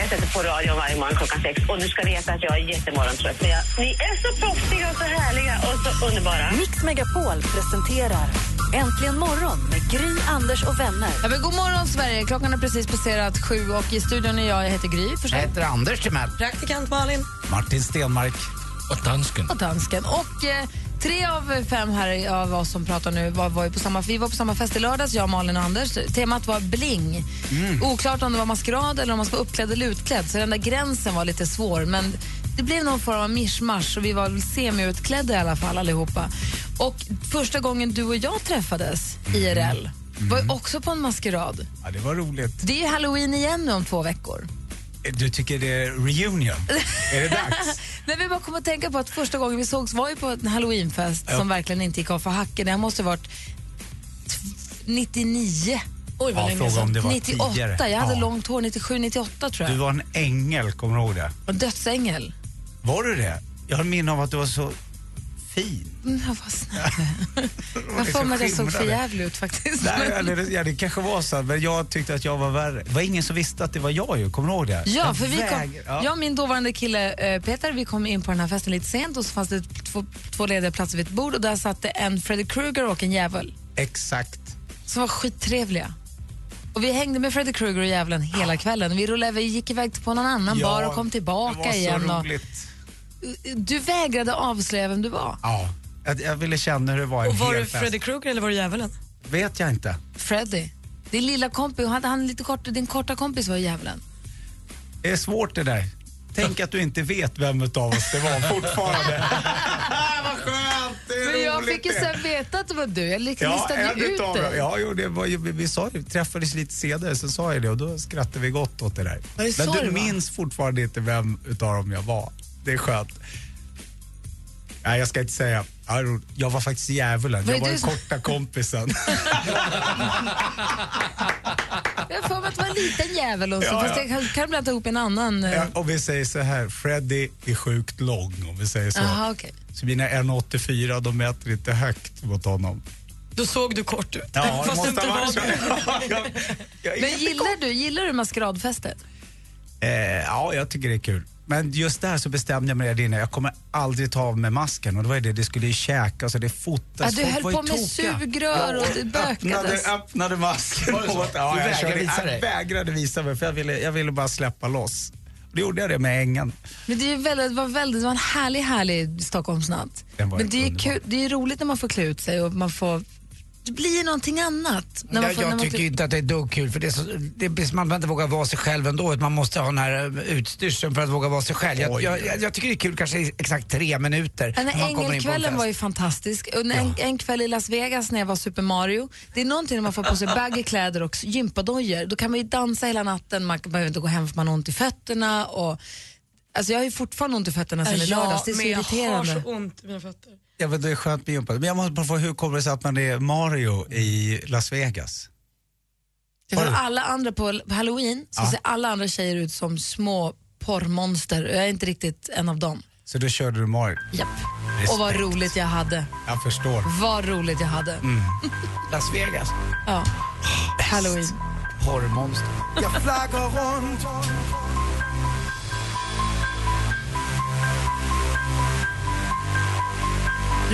Jag sätter på radio varje morgon klockan sex och du ska veta att jag är jättemorgontrött. Men jag, ni är så proffsiga och så härliga och så underbara. Mix Megapol presenterar Äntligen morgon med Gry, Anders och vänner. Ja, men god morgon, Sverige. Klockan är precis passerat sju och i studion är jag, jag heter Gry. Jag Förstås. heter Anders Timell. Praktikant Malin. Martin Stenmark. Och dansken. Och dansken. Och eh, tre av fem här av oss som pratar nu var, var på samma, vi var på samma fest i lördags, jag, Malin och Anders. Temat var bling. Oklart om det var maskerad eller om man ska vara uppklädd eller utklädd. Så den där gränsen var lite svår. Men det blev någon form av mischmasch och vi var semi-utklädda i alla fall allihopa. Och första gången du och jag träffades IRL var ju också på en maskerad. Ja, det var roligt. Det är ju halloween igen nu om två veckor. Du tycker det är reunion? är det dags? Nej, vi bara kom att tänka på att första gången vi sågs var ju på en halloweenfest som verkligen inte gick av för hacken. Det här måste ha varit t- 99. Oj, Ja, fråga om det var 98. tidigare. Jag hade Ja. långt hår. 97, 98 tror jag. Du var en ängel, kommer du ihåg det? En dödsängel. Var du det? Jag har minne av att du var så fin. Jag var snäll. Jag för mig att jag såg för jävlig ut faktiskt. Nej, Men- eller, ja, det kanske var så, men jag tyckte att jag var värre. Det var ingen som visste att det var jag ju, kommer du ihåg det? Ja, Jag för vi kom, ja. jag och min dåvarande kille eh, Peter, vi kom in på den här festen lite sent och så fanns det två, två lediga platser vid ett bord och där satt det en Freddy Krueger och en djävul. Exakt. som var skittrevliga. Och vi hängde med Freddy Krueger och djävulen hela kvällen. Vi, rullade, vi gick iväg på någon annan Ja, bar och kom tillbaka igen. Och, roligt. Du vägrade avslöja vem du var. Ja, jag, jag ville känna hur det var en hel fest. Krueger eller var du djävulen? Vet jag inte. Freddy. Din lilla kompis, hade han lite kort, din korta kompis var djävulen. Det är svårt det där. Tänk att du inte vet vem av oss det var fortfarande. Vad skönt! Det är Men jag roligt fick ju det. sen veta att det var du. Jag liksom Ja, listade en ju ut utav dem. dig. Ja, jo, det var ju, vi, vi sa, det, träffades lite senare, så sa jag det och då skrattade vi gott åt det där. Var det så Men det du var? minns fortfarande inte vem utav dem jag var. Det är skönt. Nej, jag ska inte säga. Jag var faktiskt djävulen. Var Jag var den som- korta kompisen. Jag för mig att det var en liten djävul också. Ja, Fast ja. jag kan, kan blanda ihop en annan. eh, Ja, om vi säger så här, Freddy är sjukt lång om vi säger så. Aha, okej. Så mina 1,84 de mäter inte högt mot honom. Då såg du kort ut. Ja, det Fast måste inte var så. Men gillar du, gillar du maskeradfestet? Eh, ja, jag tycker det är kul. Men just där så bestämde jag mig redan innan, jag kommer aldrig ta av mig masken. Och det var ju det, det skulle ju käkas och det fotas. Ja, du höll på med tokiga. sugrör och det bökades. Öppnade, öppnade masken. Och- Ja, Du jag, vägrade körde, visa jag dig? vägrade visa mig för jag ville, jag ville bara släppa loss. Då gjorde jag det med ängen. Men det, är väldigt, det, var väldigt, det var en härlig, härlig Stockholmsnatt. Men det är, kul, det är roligt när man får klä ut sig och man får... Det blir någonting annat. När man Jag, får, när jag man tycker klär- inte att det är dugg kul för det är så, det är, man inte vågar vara sig själv ändå. Man måste ha den här eh, utstyrseln för att våga vara sig själv. Jag, jag, jag, jag tycker det är kul kanske i exakt tre minuter. Den när här man kommer in på en ängelkvällen var ju fantastisk. Och en, en kväll i Las Vegas när jag var Super Mario. Det är någonting när man får på sig baggy kläder och gympadojor. Då kan man ju dansa hela natten, man behöver inte gå hem för man har ont i fötterna. Och, alltså jag har ju fortfarande ont i fötterna sen i lördags. Det är så men jag irriterande. har så ont i mina fötter. Ja, men det är skönt med gympa. Men jag måste bara få, hur kommer det sig att man är Mario i Las Vegas? För alla andra på halloween så Ja. ser alla andra tjejer ut som små porrmonster. Jag är inte riktigt en av dem. Så då körde du Mario? Japp. Och vad Respekt. roligt jag hade. Jag förstår. Vad roligt jag hade. Las Vegas. Ja. Halloween. Porrmonster.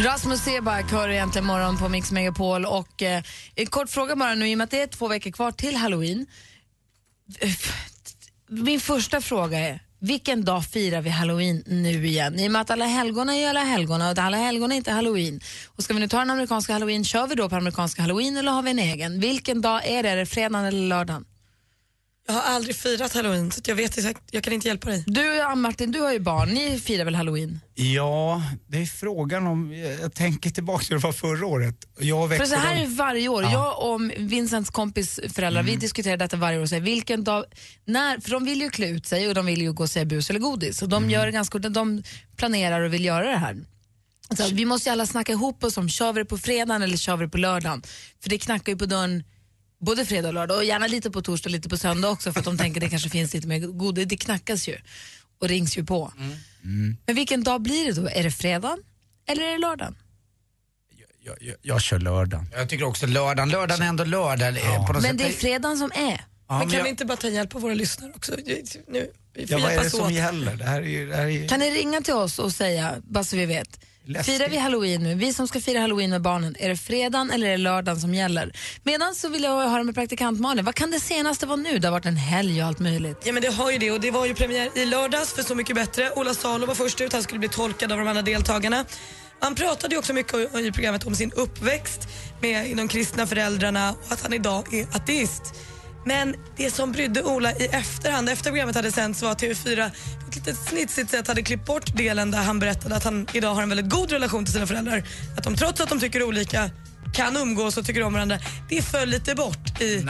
Rasmus Seback hör egentligen morgon på Mix Megapol och eh, en kort fråga bara nu i och med att det är två veckor kvar till halloween. Eh, min första fråga är, vilken dag firar vi halloween nu igen? I och med att alla helgon är alla helgon och alla helgon är inte halloween. Och ska vi nu ta den amerikanska halloween, kör vi då på amerikanska halloween eller har vi en egen? Vilken dag är det? Är det fredagen eller lördagen? Jag har aldrig firat halloween så jag vet exakt, jag kan inte hjälpa dig. Du, Ann-Martin, du har ju barn. Ni firar väl halloween? Ja, det är frågan om, jag tänker tillbaka till det var förra året. Jag För så här är det varje år. Ja. Jag och Vincents kompis föräldrar, vi diskuterar detta varje år och säger vilken dag, när, för de vill ju klä ut sig och de vill ju gå och säga bus eller godis. Och de, gör det ganska, de planerar och vill göra det här. Så vi måste ju alla snacka ihop oss om, kör vi det på fredagen eller kör vi det på lördagen? För det knackar ju på dörren både fredag och lördag och gärna lite på torsdag och lite på söndag också för att de tänker det kanske finns lite mer godis. Det knackas ju och rings ju på. Men vilken dag blir det då? Är det fredagen eller är det lördagen? jag, jag, jag kör lördagen. Jag tycker också lördagen. Lördagen är ändå lördag. På något Men sätt. det är fredagen som är. Ja, men kan jag- vi inte bara ta hjälp av våra lyssnare också? Nu, vi får Ja, vad är det som åt. gäller? Det här är ju... Det här är ju... Kan ni ringa till oss och säga, bara så vi vet. Läskigt. Firar vi halloween nu? Vi som ska fira halloween med barnen, är det fredagen eller är det lördagen som gäller? Medan så vill jag höra med praktikant Malin, vad kan det senaste vara nu? Det har varit en helg och allt möjligt. Ja men det har ju det och det var ju premiär i lördags för Så mycket bättre. Ola Salo var först ut, han skulle bli tolkad av de andra deltagarna. Han pratade ju också mycket i programmet om sin uppväxt med de kristna föräldrarna och att han idag är ateist. Men det som brydde Ola i efterhand, efter programmet hade sänts var att TV4 på ett lite snitsigt sätt hade klippt bort delen där han berättade att han idag har en väldigt god relation till sina föräldrar. Att de trots att de tycker olika kan umgås och tycker om varandra. Det föll lite bort i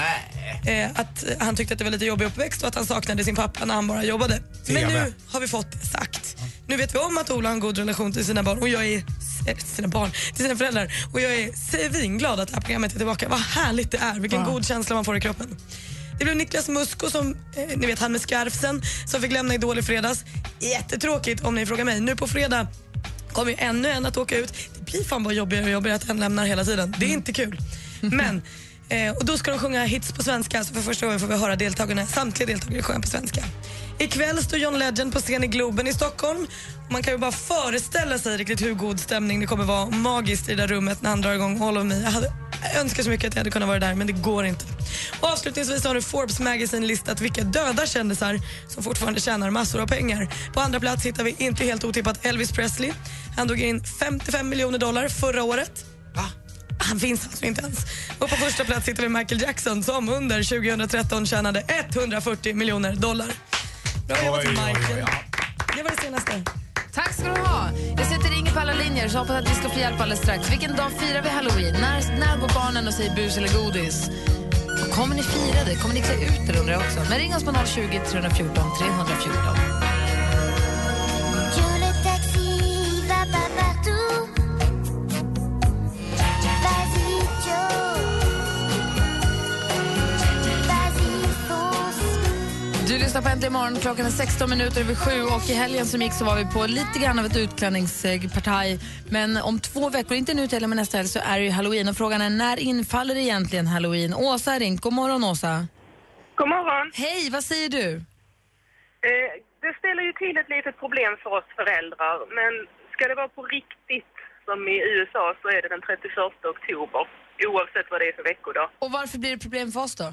eh, att han tyckte att det var lite jobbig uppväxt och att han saknade sin pappa när han bara jobbade. Men nu har vi fått det sagt. Nu vet vi om att Ola har en god relation till sina barn och jag är eh, sina barn, till sina föräldrar och jag är svinglad att det här programmet är tillbaka. Vad härligt det är, vilken god känsla man får i kroppen. Det blev Niklas Musko, som, eh, ni vet han med skarfsen, som fick lämna Idol i fredags. Jättetråkigt om ni frågar mig. Nu på fredag kommer ju ännu en att åka ut. Det blir fan bara jobbigare och jobbigare att en lämnar hela tiden. Det är inte kul. Men, eh, och då ska de sjunga hits på svenska, så för första gången får vi höra deltagarna, samtliga deltagare sjunga på svenska. Ikväll står John Legend på scen i Globen i Stockholm. Man kan ju bara föreställa sig riktigt hur god stämning det kommer vara magiskt i det där rummet när han drar igång All of Me. Jag hade jag önskar så mycket att jag hade kunnat vara där, men det går inte. Och avslutningsvis har nu Forbes Magazine listat vilka döda kändisar som fortfarande tjänar massor av pengar. På andra plats hittar vi inte helt otippat Elvis Presley. Han drog in 55 miljoner dollar förra året. Han finns alltså inte ens. Och på första plats hittar vi Michael Jackson som under 2013 tjänade 140 miljoner dollar. Bra jobbat Michael. Det var det senaste. Tack ska du ha. Jag sätter ringer på alla linjer så hoppas att vi ska få hjälp alldeles strax. Vilken dag firar vi halloween? När, när går barnen och säger bus eller godis? Och kommer ni fira det? Kommer ni klä ut er undrar jag också. Men ring oss på 020 314 314. Lyssnar på Äntligen morgon. Klockan är 16 minuter över sju och i helgen som gick så var vi på lite grann av ett utklädningspartaj. Men om två veckor, inte nu till men nästa helg, så är det ju halloween. Och frågan är när infaller egentligen halloween? Åsa har ringt. God morgon Åsa. God morgon. Hej, vad säger du? Eh, det ställer ju till ett litet problem för oss föräldrar, men ska det vara på riktigt som i USA så är det den 31 oktober, oavsett vad det är för veckodag. Och varför blir det problem för oss då?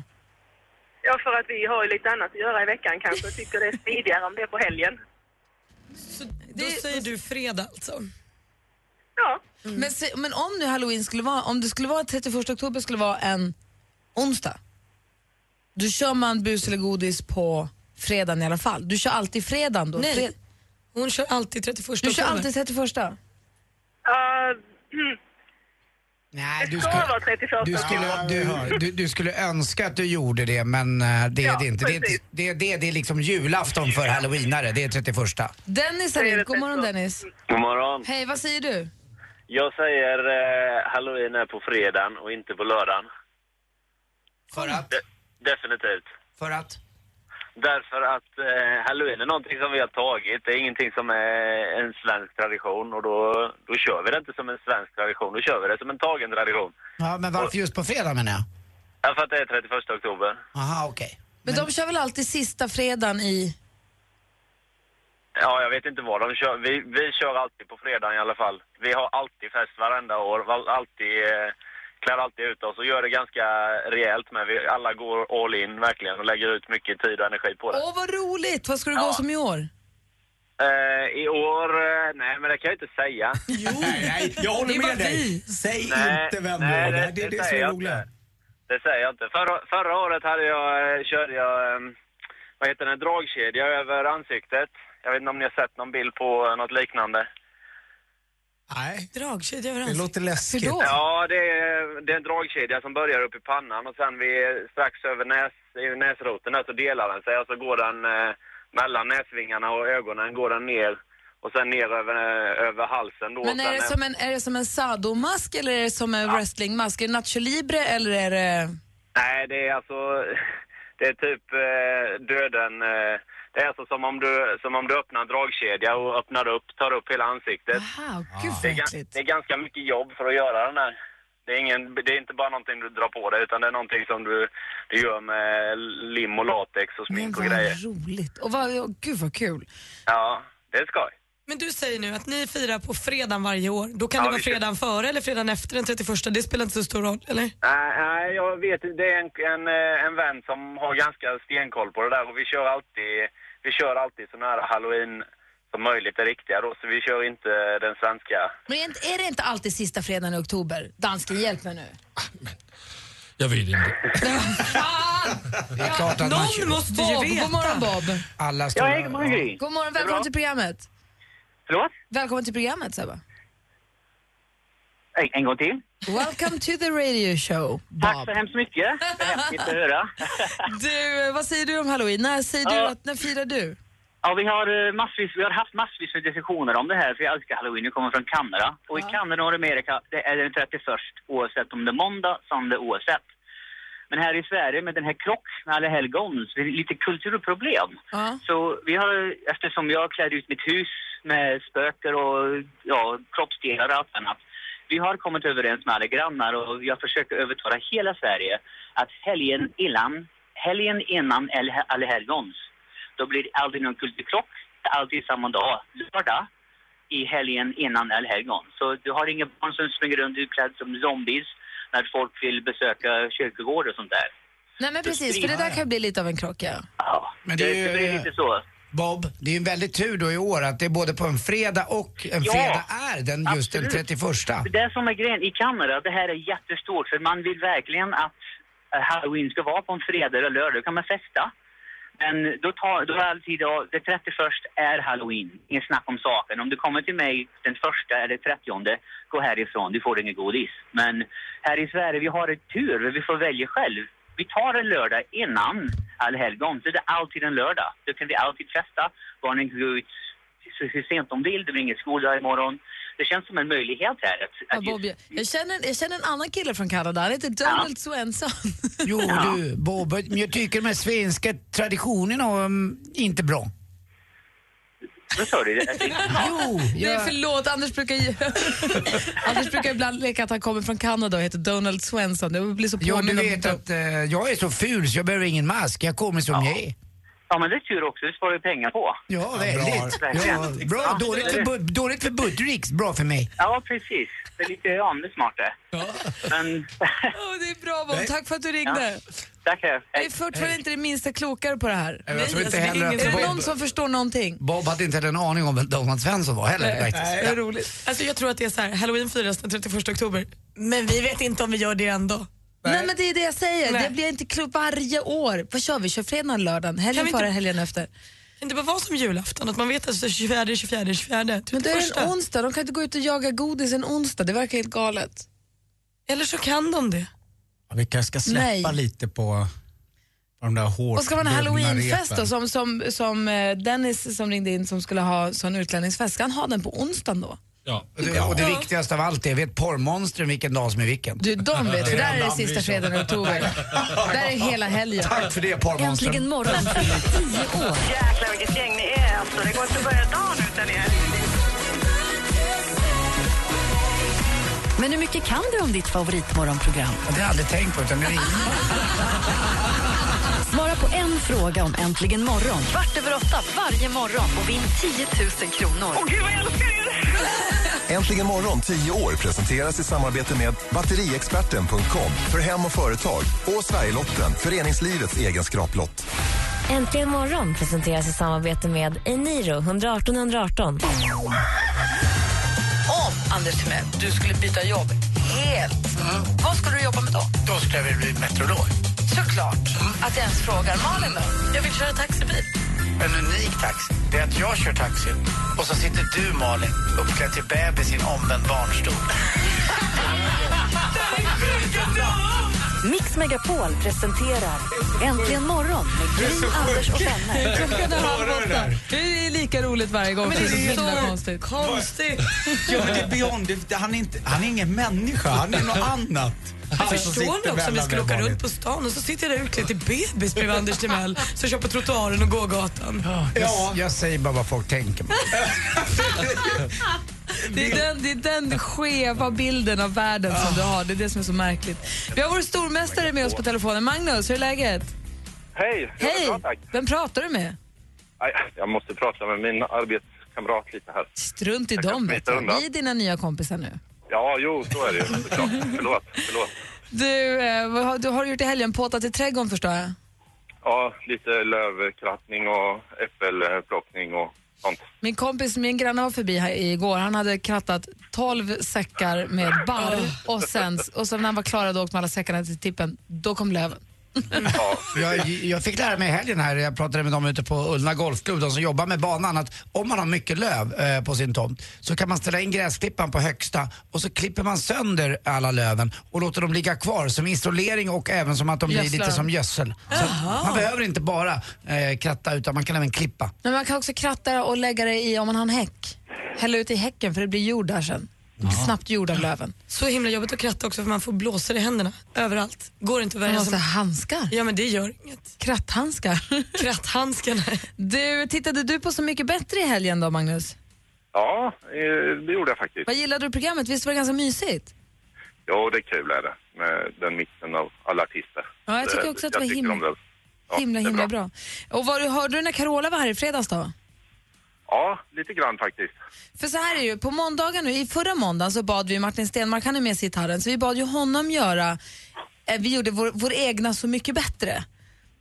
Ja, för att vi har ju lite annat att göra i veckan kanske och tycker det är smidigare om det är på helgen. Så då säger du fredag alltså? Ja. Men, se, men om nu halloween skulle vara, om det skulle vara 31 oktober skulle vara en onsdag, då kör man bus eller godis på fredagen i alla fall. Du kör alltid fredagen då? Nej. Fred- Hon kör alltid 31 Du kör oktober. alltid 31? Uh, Nej, du det ska skulle, vara 31 du, skulle, du, du, du skulle önska att du gjorde det, men eh, det är Ja, det inte. Det det, det, det är liksom julafton för halloweenare, det är 31. Dennis Det är ringt. God det morgon. Dennis. God morgon. Hej, vad säger du? Jag säger eh, halloween är på fredagen och inte på lördagen. För att? De- definitivt. För att? Därför att eh, halloween är någonting som vi har tagit. Det är ingenting som är en svensk tradition och då, då kör vi det inte som en svensk tradition. Då kör vi det som en tagen tradition. Ja, men varför just på fredag menar jag? Ja, för att det är 31 oktober. Aha, okej. Men, de kör väl alltid sista fredagen i... Ja, jag vet inte vad de kör. Vi, vi kör alltid på fredagen i alla fall. Vi har alltid fest varenda år. Alltid, eh, klär alltid ut oss och gör det ganska rejält med. Vi alla går all in verkligen och lägger ut mycket tid och energi på det. Åh, vad roligt! Vad ska du gå Ja. som i år? Eh, I år, eh, nej men det kan jag inte säga. Jo, nej, jag håller med dig. vi. Säg Nej, inte vem nej, det är. det- Det är det det som säger är jag roligt. inte. det säger jag inte. Förra, förra året hade jag, eh, körde jag, eh, vad heter det, dragkedja över ansiktet. Jag vet inte om ni har sett någon bild på något liknande. Nej. Dragkedja över Det ansiktet. låter läskigt. Ja, det är, det är en dragkedja som börjar upp i pannan och sen vid, strax över näs, näsroten där så delar den sig och så går den eh, mellan näsvingarna och ögonen går den ner och sen ner över, eh, över halsen då. Men är det som en, är det som en sadomask eller är det som en wrestlingmask? Är det Nacho Libre eller är det... Nej, det är alltså, det är typ eh, döden. Eh, det är alltså som om, du, som om du öppnar en dragkedja och öppnar upp, tar upp hela ansiktet. Aha, gud Det är, vad det är ganska mycket jobb för att göra den här. Det är, ingen, det är inte bara någonting du drar på dig utan det är någonting som du, du gör med lim och latex och Men smink och vad grejer. roligt. Och vad, oh, gud vad kul. Ja, det är skoj. Men du säger nu att ni firar på fredagen varje år. Då kan Ja, det vara fredagen före eller fredagen efter den 31. Det spelar inte så stor roll, eller? Nej, nej, jag vet. Det är en, en, eh, en vän som har ganska stenkoll på det där och vi kör alltid, vi kör alltid så nära halloween som möjligt det riktiga då, så vi kör inte den svenska. Men är, inte- är det inte alltid sista fredagen i oktober? Dansken, hjälp mig nu. Jag vet inte. Det är klart att man Någon måste ju Bob, veta. god morgon Bob. alla stora... Ja, hej, god morgon Gry. God morgon, välkommen till programmet. Förlåt? Välkommen till programmet Sebba. En, en gång till. Welcome to the radio show, Tack Bob. så hemskt mycket. Det är att höra. Du, vad säger du om halloween? När säger du Ja. att, när firar du? Ja, vi har, eh, massvis, vi har haft massvis med diskussioner om det här, för jag älskar halloween. Jag kommer från Kanada. Och i Kanada och Amerika det är den 31 oavsett om det är måndag, söndag, oavsett. Men här i Sverige med den här krock med alla helgons, det är lite kulturproblem. Ja. Så vi har, eftersom jag klädde ut mitt hus med spöker och ja, kroppsdelar och allt annat. Vi har kommit överens med alla grannar och jag försöker övertala hela Sverige att helgen innan, helgen innan All- allhelgons, då blir det aldrig någon kulturkrock. Det är alltid samma dag, lördag, i helgen innan allhelgon. Så du har inga barn som springer runt utklädda som zombies när folk vill besöka kyrkogård och sånt där. Nej men precis, för det där kan bli lite av en krock ja. Ja, Men det är ju- det blir lite så. Bob, det är ju en väldig tur då i år att det är både på en fredag och en Ja, fredag är den just den absolut. 31. Det är som är grejen i Kanada, det här är jättestort för man vill verkligen att eh, halloween ska vara på en fredag eller lördag, då kan man festa. Men då, tar, då är alltid då, det 31 är halloween, inget snack om saken. Om du kommer till mig den första eller 30 gå härifrån, du får inget godis. Men här i Sverige, vi har ett tur, vi får välja själv. Vi tar en lördag innan allhelgon, så det är alltid en lördag. Då kan vi alltid festa, barnen kan gå ut så hur sent de vill, det blir ingen skoldag imorgon. Det känns som en möjlighet här. Att, ja att Bob, jag, jag, känner, jag känner en annan kille från Kanada, han heter Donald Svensson. Jo du, Bob, men jag tycker de här svenska traditionerna är um, inte bra. Vad sa du? Det- Jo, Nej jag, förlåt, Anders brukar, ju- Anders brukar ibland leka att han kommer från Kanada och heter Donald Svensson. Jag blir så jo, du vet att eh, jag är så ful så jag behöver ingen mask. Jag kommer som jag är. Ja, men det är tur också. Det sparar ju pengar på. Ja, väldigt. Ja, bra. Ja, Dåligt det- för, dåligt för Budrix, bra för mig. Ja, precis. Det är lite, ja, är smart det. Men, Åh, det är bra Bob, tack för att du ringde. tackar. Jag är fortfarande inte det minsta klokare på det här. Jag tror inte alltså, det är heller Är det någon som förstår någonting? Bob hade inte en aning om vem Donald Svensson var heller. faktiskt. Det är roligt. Alltså jag tror att det är så här, halloween firas den 31 oktober. Men vi vet inte om vi gör det ändå. Nej. men det är det jag säger, Nej. det blir inte klokt varje år. Vad kör vi? Kör fredagen, lördagen, helgen före, helgen efter. Kan det bara vara som julafton? Att man vet att det är 24, 24, 24, Men då är det 31. en onsdag, de kan inte gå ut och jaga godis en onsdag, det verkar helt galet. Eller så kan de det. Ja, vi kanske ska släppa Nej. lite på, de där hårt Och ska man ha halloweenfest då, som, som, som eh, Dennis som ringde in som skulle ha sån utlänningsfest, ska han ha den på onsdagen då? Ja. Och det, och det viktigaste av allt är, vet porrmonstren vilken dag som är vilken? Du, de vet, för där är det sista fredagen i oktober. där är hela helgen. Tack för det porrmonstren. Äntligen morgon tio år. Jäklar vilket gäng ni är alltså. Det går inte att börja dagen utan er. Men hur mycket kan du om ditt favoritmorgonprogram? Det har jag aldrig tänkt på utan det är Svara på en fråga om Äntligen morgon kvart över åtta varje morgon och vinn 10 000 kronor. Åh gud vad jag älskar er! Äntligen morgon 10 år presenteras i samarbete med batteriexperten.com för hem och företag och Sverigelotten, föreningslivets egen skraplott. Äntligen morgon presenteras i samarbete med Eniro 118 118. Om, Anders Timell, du skulle byta jobb Helt. Vad skulle du jobba med då? Då skulle jag vilja bli meteorolog. Såklart. Att jag ens frågar. Malin då? Jag vill köra taxibil. En unik taxi, det är att jag kör taxi och så sitter du, Malin, uppklädd till bebis i en omvänd barnstol. Mix Megapol presenterar Äntligen morgon med Gry, Anders och vänner. Klockan är halv åtta. Det är lika roligt varje gång. Men det är så konstigt. Konstigt. Ja, men det är beyond. Det, han, är inte, han är ingen människa, han är något annat. Han som Förstår ni sitter också om vi mellan skulle åka runt på stan och så sitter jag där utklädd till bebis bredvid Anders Timell som kör på trottoaren och gågatan. Jag, jag säger bara vad folk tänker. Det är, den, det är den skeva bilden av världen som du har. Det är det som är så märkligt. Vi har vår stormästare med oss på telefonen. Magnus, hur är läget? Hej! Hej! Bra, tack. Vem pratar du med? Jag måste prata med min arbetskamrat lite här. Strunt i dem. Vet du. Vi är dina nya kompisar nu. Ja, jo, så är det ju såklart. Förlåt, förlåt. Du, eh, vad har, du har gjort i helgen? Påtat i trädgården förstår jag. Ja, lite lövkrattning och äppelplockning och sånt. Min kompis, min granne var förbi här igår. Han hade krattat 12 säckar med barr och sen, och sen när han var klar och åkt med alla säckarna till tippen, då kom löven. Jag, jag fick lära mig i helgen här, jag pratade med dem ute på Ullna Golfklubb, de som jobbar med banan, att om man har mycket löv eh, på sin tomt så kan man ställa in gräsklippan på högsta och så klipper man sönder alla löven och låter dem ligga kvar som isolering och även som att de blir Gödslar lite som gödsel. Så man behöver inte bara eh, kratta utan man kan även klippa. Men man kan också kratta och lägga det i om man har en häck. Hälla ut i häcken för det blir jord där sen. Snabbt jord av löven. Så himla jobbigt att kratta också för man får blåsor i händerna överallt. Går inte att värja sig. ha handskar. Ja men det gör inget. Kratthandskar. Kratthandskarna. Du, tittade du på Så mycket bättre i helgen då, Magnus? Ja, eh, det gjorde jag faktiskt. Vad gillade du programmet? Visst var det ganska mysigt? Jo, det är kul är det. Med den mixen av alla artister. Ja, jag tycker också att det var himla- det. Ja, himla, himla bra. Och var, hörde du när Carola var här i fredags då? Ja, lite grann faktiskt. För så här är det ju, på måndagar nu, i förra måndagen så bad vi Martin Stenmark, han är med sig gitarren, så vi bad ju honom göra, eh, vi gjorde vår, vår egna Så mycket bättre.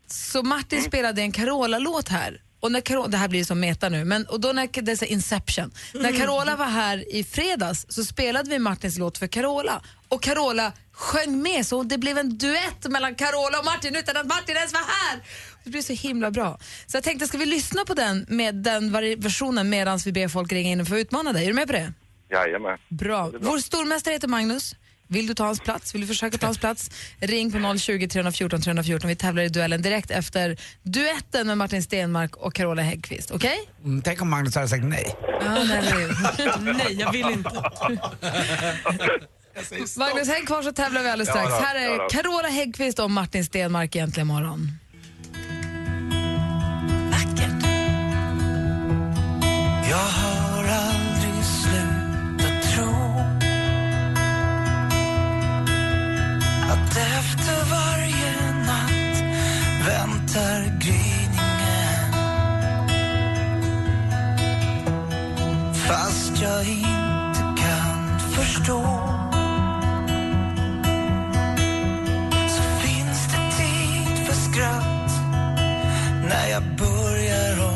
Så Martin spelade en Carola-låt här. Och när Carola, det här blir som meta nu, men och då när det är så Inception. När Carola var här i fredags så spelade vi Martins låt för Carola. Och Carola sjöng med så det blev en duett mellan Carola och Martin utan att Martin ens var här. Det blev så himla bra. Så jag tänkte, ska vi lyssna på den med den versionen medan vi ber folk ringa in och få utmana dig? Är du med på det? Jajamän. Bra. Vår stormästare heter Magnus. Vill du ta hans plats? Vill du försöka ta hans plats? Ring på 020 314 314. Vi tävlar i duellen direkt efter duetten med Martin Stenmark och Carola Häggkvist. Okej? Mm, tänk om Magnus hade sagt nej. Ja, nej, nej. Nej, jag vill inte. Magnus, häng kvar så tävlar vi alldeles strax. Ja då, Här är ja. Carola Häggkvist och Martin Stenmark egentligen morgon. Jag väntar gryningen fast jag inte kan förstå. Så finns det tid för skratt när jag börjar om.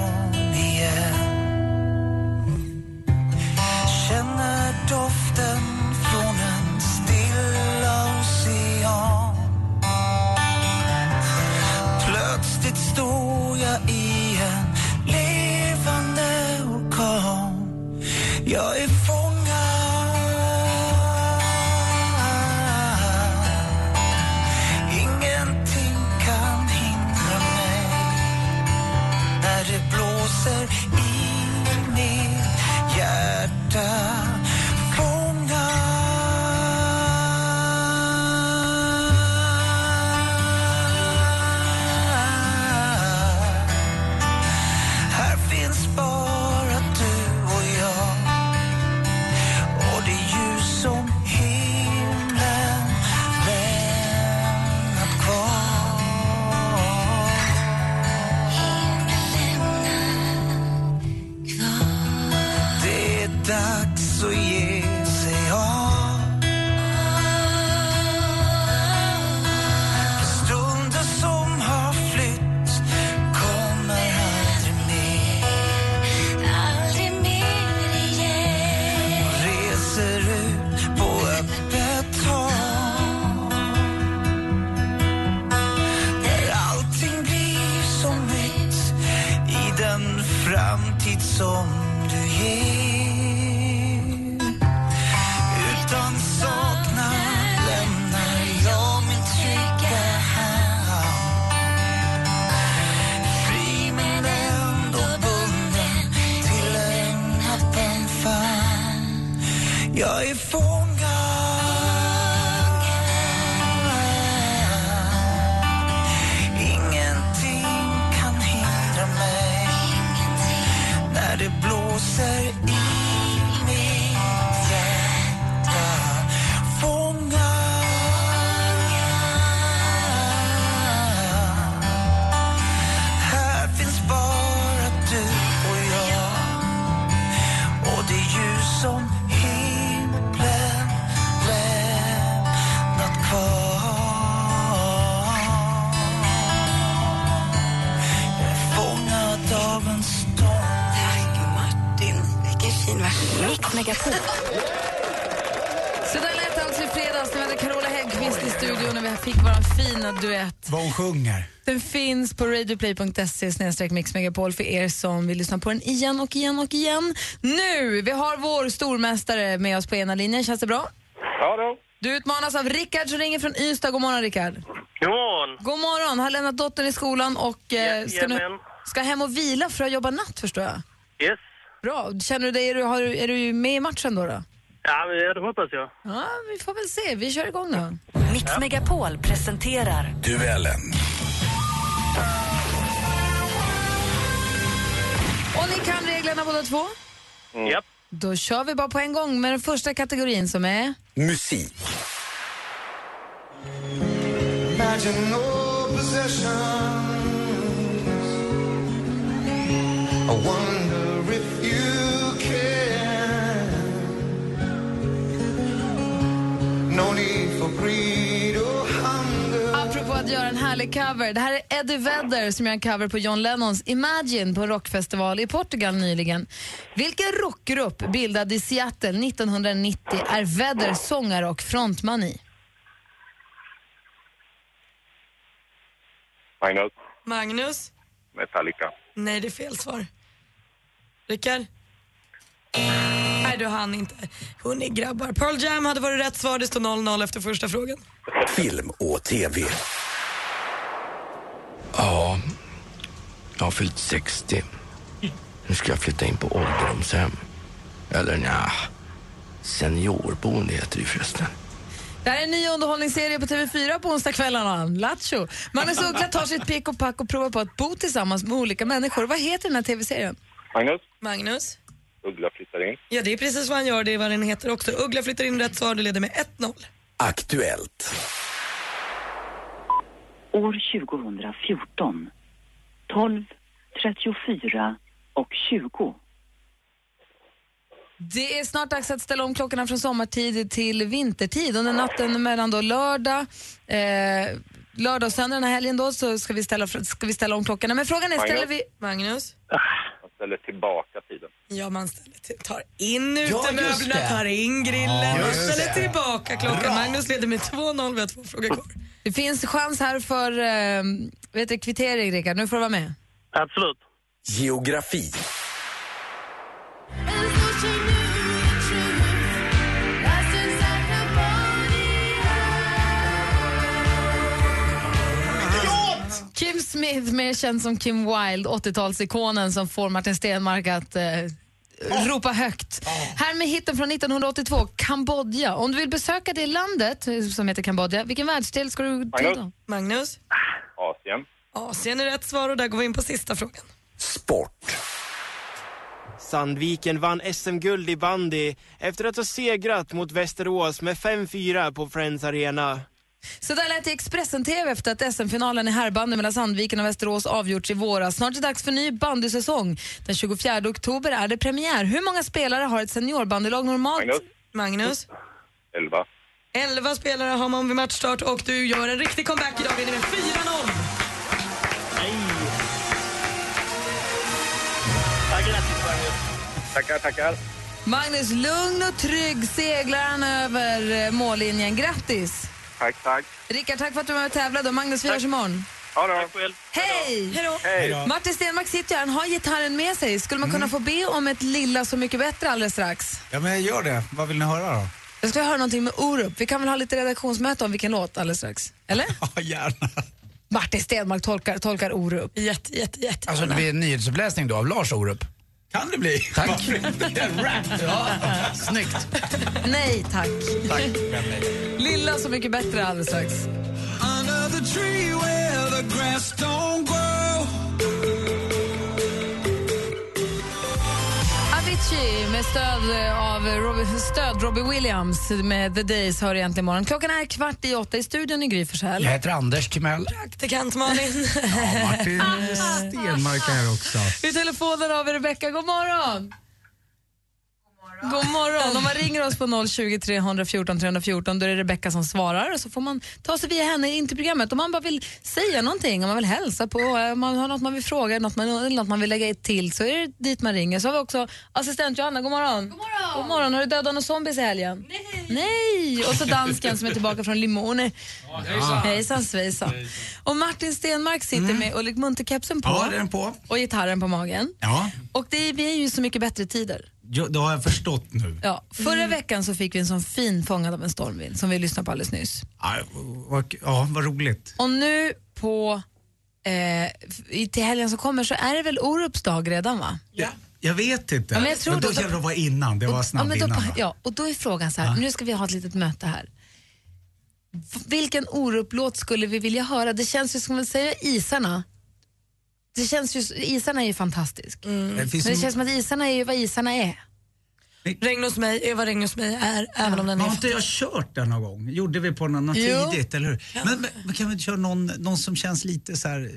Sjunger. Den finns på radioplay.se mixmegapol för er som vill lyssna på den igen och igen och igen. Nu! Vi har vår stormästare med oss på ena linjen. Känns det bra? Ja då. Du utmanas av Rickard som ringer från Ystad. God morgon Rickard. God morgon. God morgon. Har lämnat dottern i skolan och eh, ska, nu, ska hem och vila för att jobba natt förstår jag. Yes. Bra. Känner du dig, är du, har, du- är du med i matchen då? då? Ja, men det hoppas jag. Ja, vi får väl se. Vi kör igång då. Mix Megapol presenterar Duellen. Och ni kan reglerna båda två? Japp. Då kör vi bara på en gång med den första kategorin som är... Musik. I härlig cover. Det här är Eddie Vedder som gör en cover på John Lennons Imagine på en rockfestival i Portugal nyligen. Vilken rockgrupp bildad i Seattle 1990 är Vedder sångare och frontman i? Magnus, Magnus? Metallica. Nej, det är fel svar. Rickard? Nej, du hann inte. Hörni grabbar, Pearl Jam hade varit rätt svar. Det står 0-0 efter första frågan. Film och TV. Ja, jag har fyllt 60. Nu ska jag flytta in på ålderdomshem. Eller nja, seniorboende heter det förresten. Det här är en ny underhållningsserie på TV4 på onsdagskvällarna. Lattjo. Magnus Uggla tar sitt pick och pack och provar på att bo tillsammans med olika människor. Vad heter den här TV-serien? Magnus, Magnus? Uggla flyttar in. Ja, det är precis vad han gör. Det är vad den heter också. Uggla flyttar in rätt svar. Det leder med 1-0. Aktuellt. År 2014. 12, 34 och 20. Det är snart dags att ställa om klockorna från sommartid till vintertid. Under natten mellan då lördag, eh, lördag och söndag den här helgen då, så ska vi, ställa, ska vi ställa om klockorna. Men frågan är, Magnus? ställer vi... Magnus? Jag ställer tillbaka tiden. Ja, man ställer till, tar in Ja, utemöblerna, det. tar in grillen, Ja, man ställer det. tillbaka klockan. Bra. Magnus leder med 2-0. Vi har två frågor kvar. Det finns chans här för eh, vet du, kvittering, Rickard. Nu får du vara med. Absolut. Geografi. Kim Smith, mer känd som Kim Wilde, 80-talsikonen som får Martin Stenmark att eh, ropa högt. Här med hitten från 1982, Kambodja. Om du vill besöka det landet eh, som heter Kambodja, vilken världsdel ska du till Magnus? då? Magnus? Asien. Asien är rätt svar och där går vi in på sista frågan. Sandviken vann SM-guld i bandy efter att ha segrat mot Västerås med 5-4 på Friends Arena. Så där lät det i Expressen-TV efter att SM-finalen i herrbandy mellan Sandviken och Västerås avgjorts i våras. Snart är det dags för ny bandysäsong. Den 24 oktober är det premiär. Hur många spelare har ett seniorbandylag normalt? Magnus? Magnus? Elva. 11 spelare har man vid matchstart och du gör en riktig comeback idag. Vinner med 4-0. Ja, grattis Magnus. Tackar, tackar. Magnus, lugn och trygg seglar han över eh, mållinjen. Grattis! Tack, tack. Rickard, tack för att du var med och tävlade. Och Magnus, vi hörs imorgon. Ha det bra. själv. Hej! Martin Stenmark sitter ju här, han har gitarren med sig. Skulle man kunna få be om ett lilla Så mycket bättre alldeles strax? Ja, men gör det. Vad vill ni höra då? Jag ska höra någonting med Orup. Vi kan väl ha lite redaktionsmöte om vilken låt alldeles strax? Eller? Ja, gärna. Martin Stenmark tolkar, tolkar Orup. Jätte, jätte, jätte. Alltså det blir en nyhetsuppläsning då av Lars Orup. Kan det bli? Tack. Rap. Ja, snyggt. Nej tack. Tack. Lilla Så mycket bättre alldeles strax. Under the tree where the grass don't grow. Avicii med stöd av Robbie, stöd Robbie Williams med The Days hör egentligen imorgon. Klockan är kvart i åtta i studion i Gry Forssell. Jag heter Anders Timell. Praktikant Malin. Ja, Martin Stenmark är här också. I telefonen har vi Rebecka. God morgon! God morgon. Om man ringer oss på 020 314 314 då är det Rebecka som svarar och så får man ta sig via henne in till programmet. Om man bara vill säga någonting, om man vill hälsa på, om man har något man vill fråga, något man, eller något man vill lägga till så är det dit man ringer. Så har vi också assistent Johanna, god morgon. God morgon. God morgon. Har du dödat några zombies i helgen? Nej. Nej. Och så dansken som är tillbaka från Limone. hejsan. Hejsan svejsan. Och Martin Stenmark sitter med Ulrik Munterkepsen på. Ja, den på. Och gitarren på magen. Ja, Och det är, vi är ju så mycket bättre tider. Jo, det har jag förstått nu. Ja, förra veckan så fick vi en sån fin Fångad av en stormvind som vi lyssnade på alldeles nyss. Ja, vad, ja, vad roligt. Och nu på eh, i- till helgen som kommer så är det väl Orups dag redan va? Ja. Jag vet inte. Ja, men jag tror då då- jävlar det var innan. Det var Ja, snabbt men då, innan. va? ja, och då är frågan så här, nu ska vi ha ett litet möte här. Vilken Orup-låt skulle vi vilja höra? Det känns ju som att säga isarna. Det känns ju, isarna är ju fantastisk. Det Men det känns som att isarna är ju vad isarna är. Regn hos mig är vad regn hos mig är, även om den Har är... inte jag kört den någon gång? Gjorde vi på någon, Jo. tidigt, eller hur? Men, men, men kan vi inte köra någon, någon som känns lite så här... eh,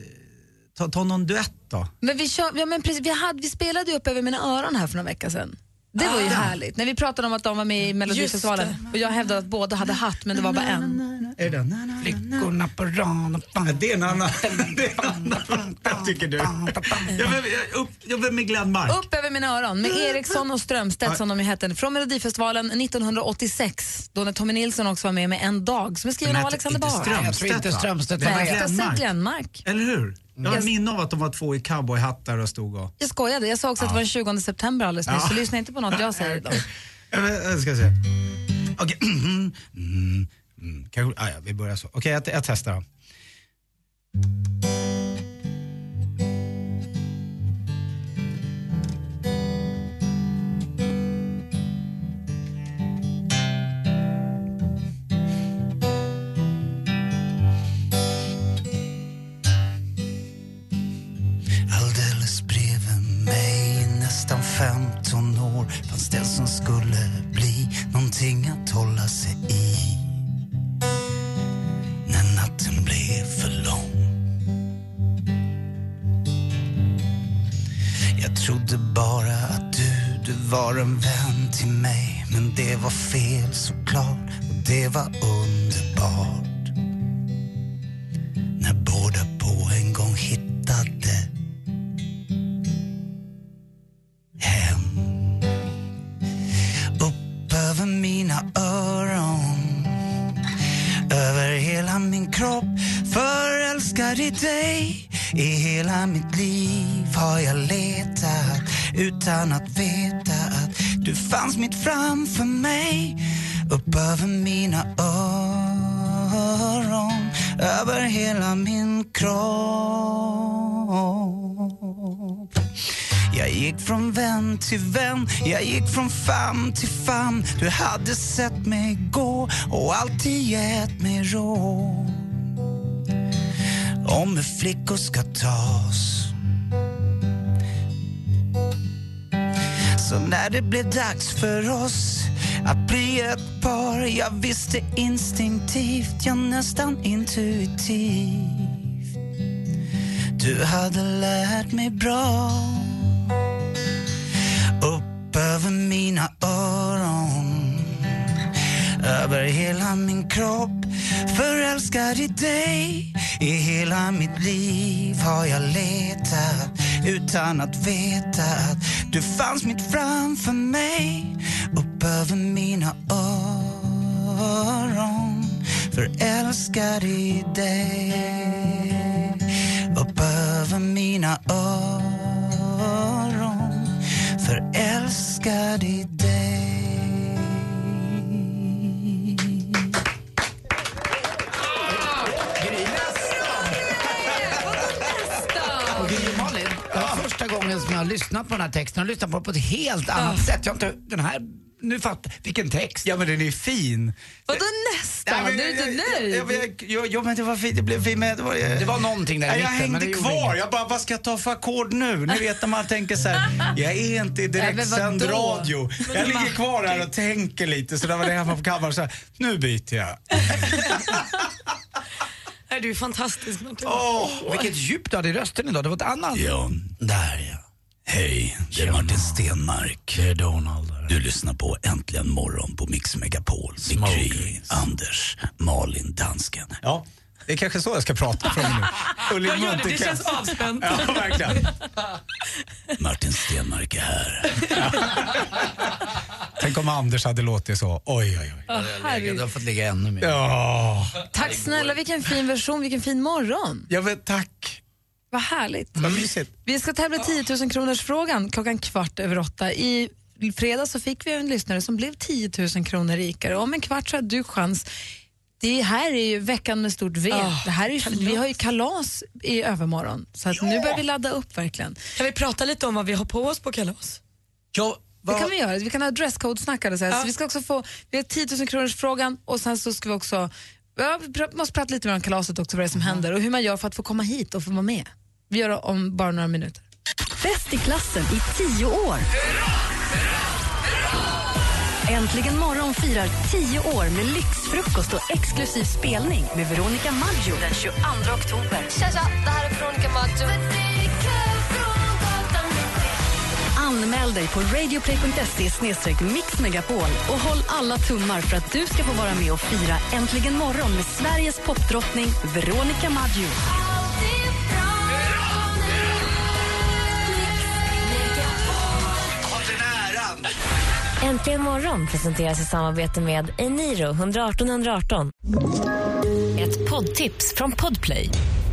Ta, ta någon duett då. Men vi, kör, ja, men precis, vi, hade, vi spelade ju upp över mina öron här för några veckor sedan. Det var ju Ah. härligt. När vi pratade om att de var med i Melodifestivalen och jag hävdade att båda hade hatt men det var bara en. Är det den? Na, na, na, Flickorna på raden. Det är en annan. Det är en annan. Vad tycker du? Jag vill, jag, upp, jag vill med Glenmark. Upp över mina öron med Eriksson och Strömstedt som de ju hette från Melodifestivalen 1986 då när Tommy Nilsson också var med med En dag som är skriven av Alexander. Strömstedt, Jag tror inte? Strömstedt Det var med. Glenmark. Eller hur? Jag har minne av att de var två i cowboyhattar och stod och... Jag skojade, jag sa också att det var den 20 september alldeles nyss så lyssna inte på något jag säger idag. Jag, ska se. Okej. Mm, mm, mm. Kanske- ah, ja, vi börjar så. Okej, jag, jag testar då. År fanns den som skulle bli någonting att hålla sig i. När natten blev för lång. Jag trodde bara att du, du var en vän till mig. Men det var fel såklart och det var upp utan att veta att du fanns mitt framför mig. Upp över mina öron, över hela min kropp. Jag gick från vän till vän, jag gick från famn till famn. Du hade sett mig gå och alltid gett mig råd om hur flickor ska tas. Så när det blev dags för oss att bli ett par Jag visste instinktivt, ja nästan intuitivt. Du hade lärt mig bra Upp över mina öron Över hela min kropp. Förälskad i dig I hela mitt liv har jag letat utan att veta att du fanns mitt framför mig upp över mina öron. Förälskad i dig upp över mina öron. Förälskad i dig gången som jag har lyssnat på den här texten och lyssnat på den på ett helt annat sätt. Jag har inte, den här, nu fattar vilken text. Ja men den är fin. Vadå nästan? Nej, men- du är inte jag- nöjd? jag- jag- jag- Jo men det var fint, det blev fint men det var, Det var någonting där i jag mitten, men hängde gjorde kvar. Jag bara, vad ska jag ta för ackord nu? Ni vet när man tänker så här, jag är inte i direktsänd radio. Jag ligger kvar här och tänker lite så där var det hemma på kammaren så här, nu byter jag. Nej, du är fantastisk Martin. Åh, vilket djup du hade i rösten idag. Det var ett annat. Ja, där ja. Hej, det är Martin Stenmark. Det är Donald. Du lyssnar på Äntligen morgon på Mix Megapol. Med Anders, Malin, dansken. Ja, det är kanske så jag ska prata från nu. Jag gör det, det känns avspänt. Ja, verkligen. Martin Stenmark är här. Tänk om Anders hade låtit så. Oj, oj, oj. Herregud. Du har fått ligga ännu mer. Ja, Tack snälla, vilken fin version, vilken fin morgon. jag vet, tack. Vad härligt. Vad mysigt. Vi ska tävla 10 000 kronors frågan klockan kvart över åtta. I fredags så fick vi en lyssnare som blev 10 000 kronor rikare. Om en kvart så har du chans. Det här är ju veckan med stort V. Ah, det här är ju, vi har ju kalas i övermorgon. Så att nu börjar vi ladda upp verkligen. Kan vi prata lite om vad vi har på oss på kalas? Ja, Det kan vi göra. Vi kan ha här. så vi ska också få, vi har 10 000 kronors frågan och sen så ska vi också, ja, vi pr- måste prata lite mer om kalaset också, vad det är som händer och hur man gör för att få komma hit och få vara med. Vi gör det om bara några minuter. Bäst i klassen i tio år. Äntligen morgon firar tio år med lyxfrukost och exklusiv spelning med Veronica Maggio den 22 oktober. Tja, tja, det här är Veronica Maggio. Anmäl dig på radioplay.se mixmegapol och håll alla tummar för att du ska få vara med och fira Äntligen morgon med Sveriges popdrottning Veronica Maggio. Äntligen morgon presenteras i samarbete med Eniro 118 118. Ett poddtips från Podplay.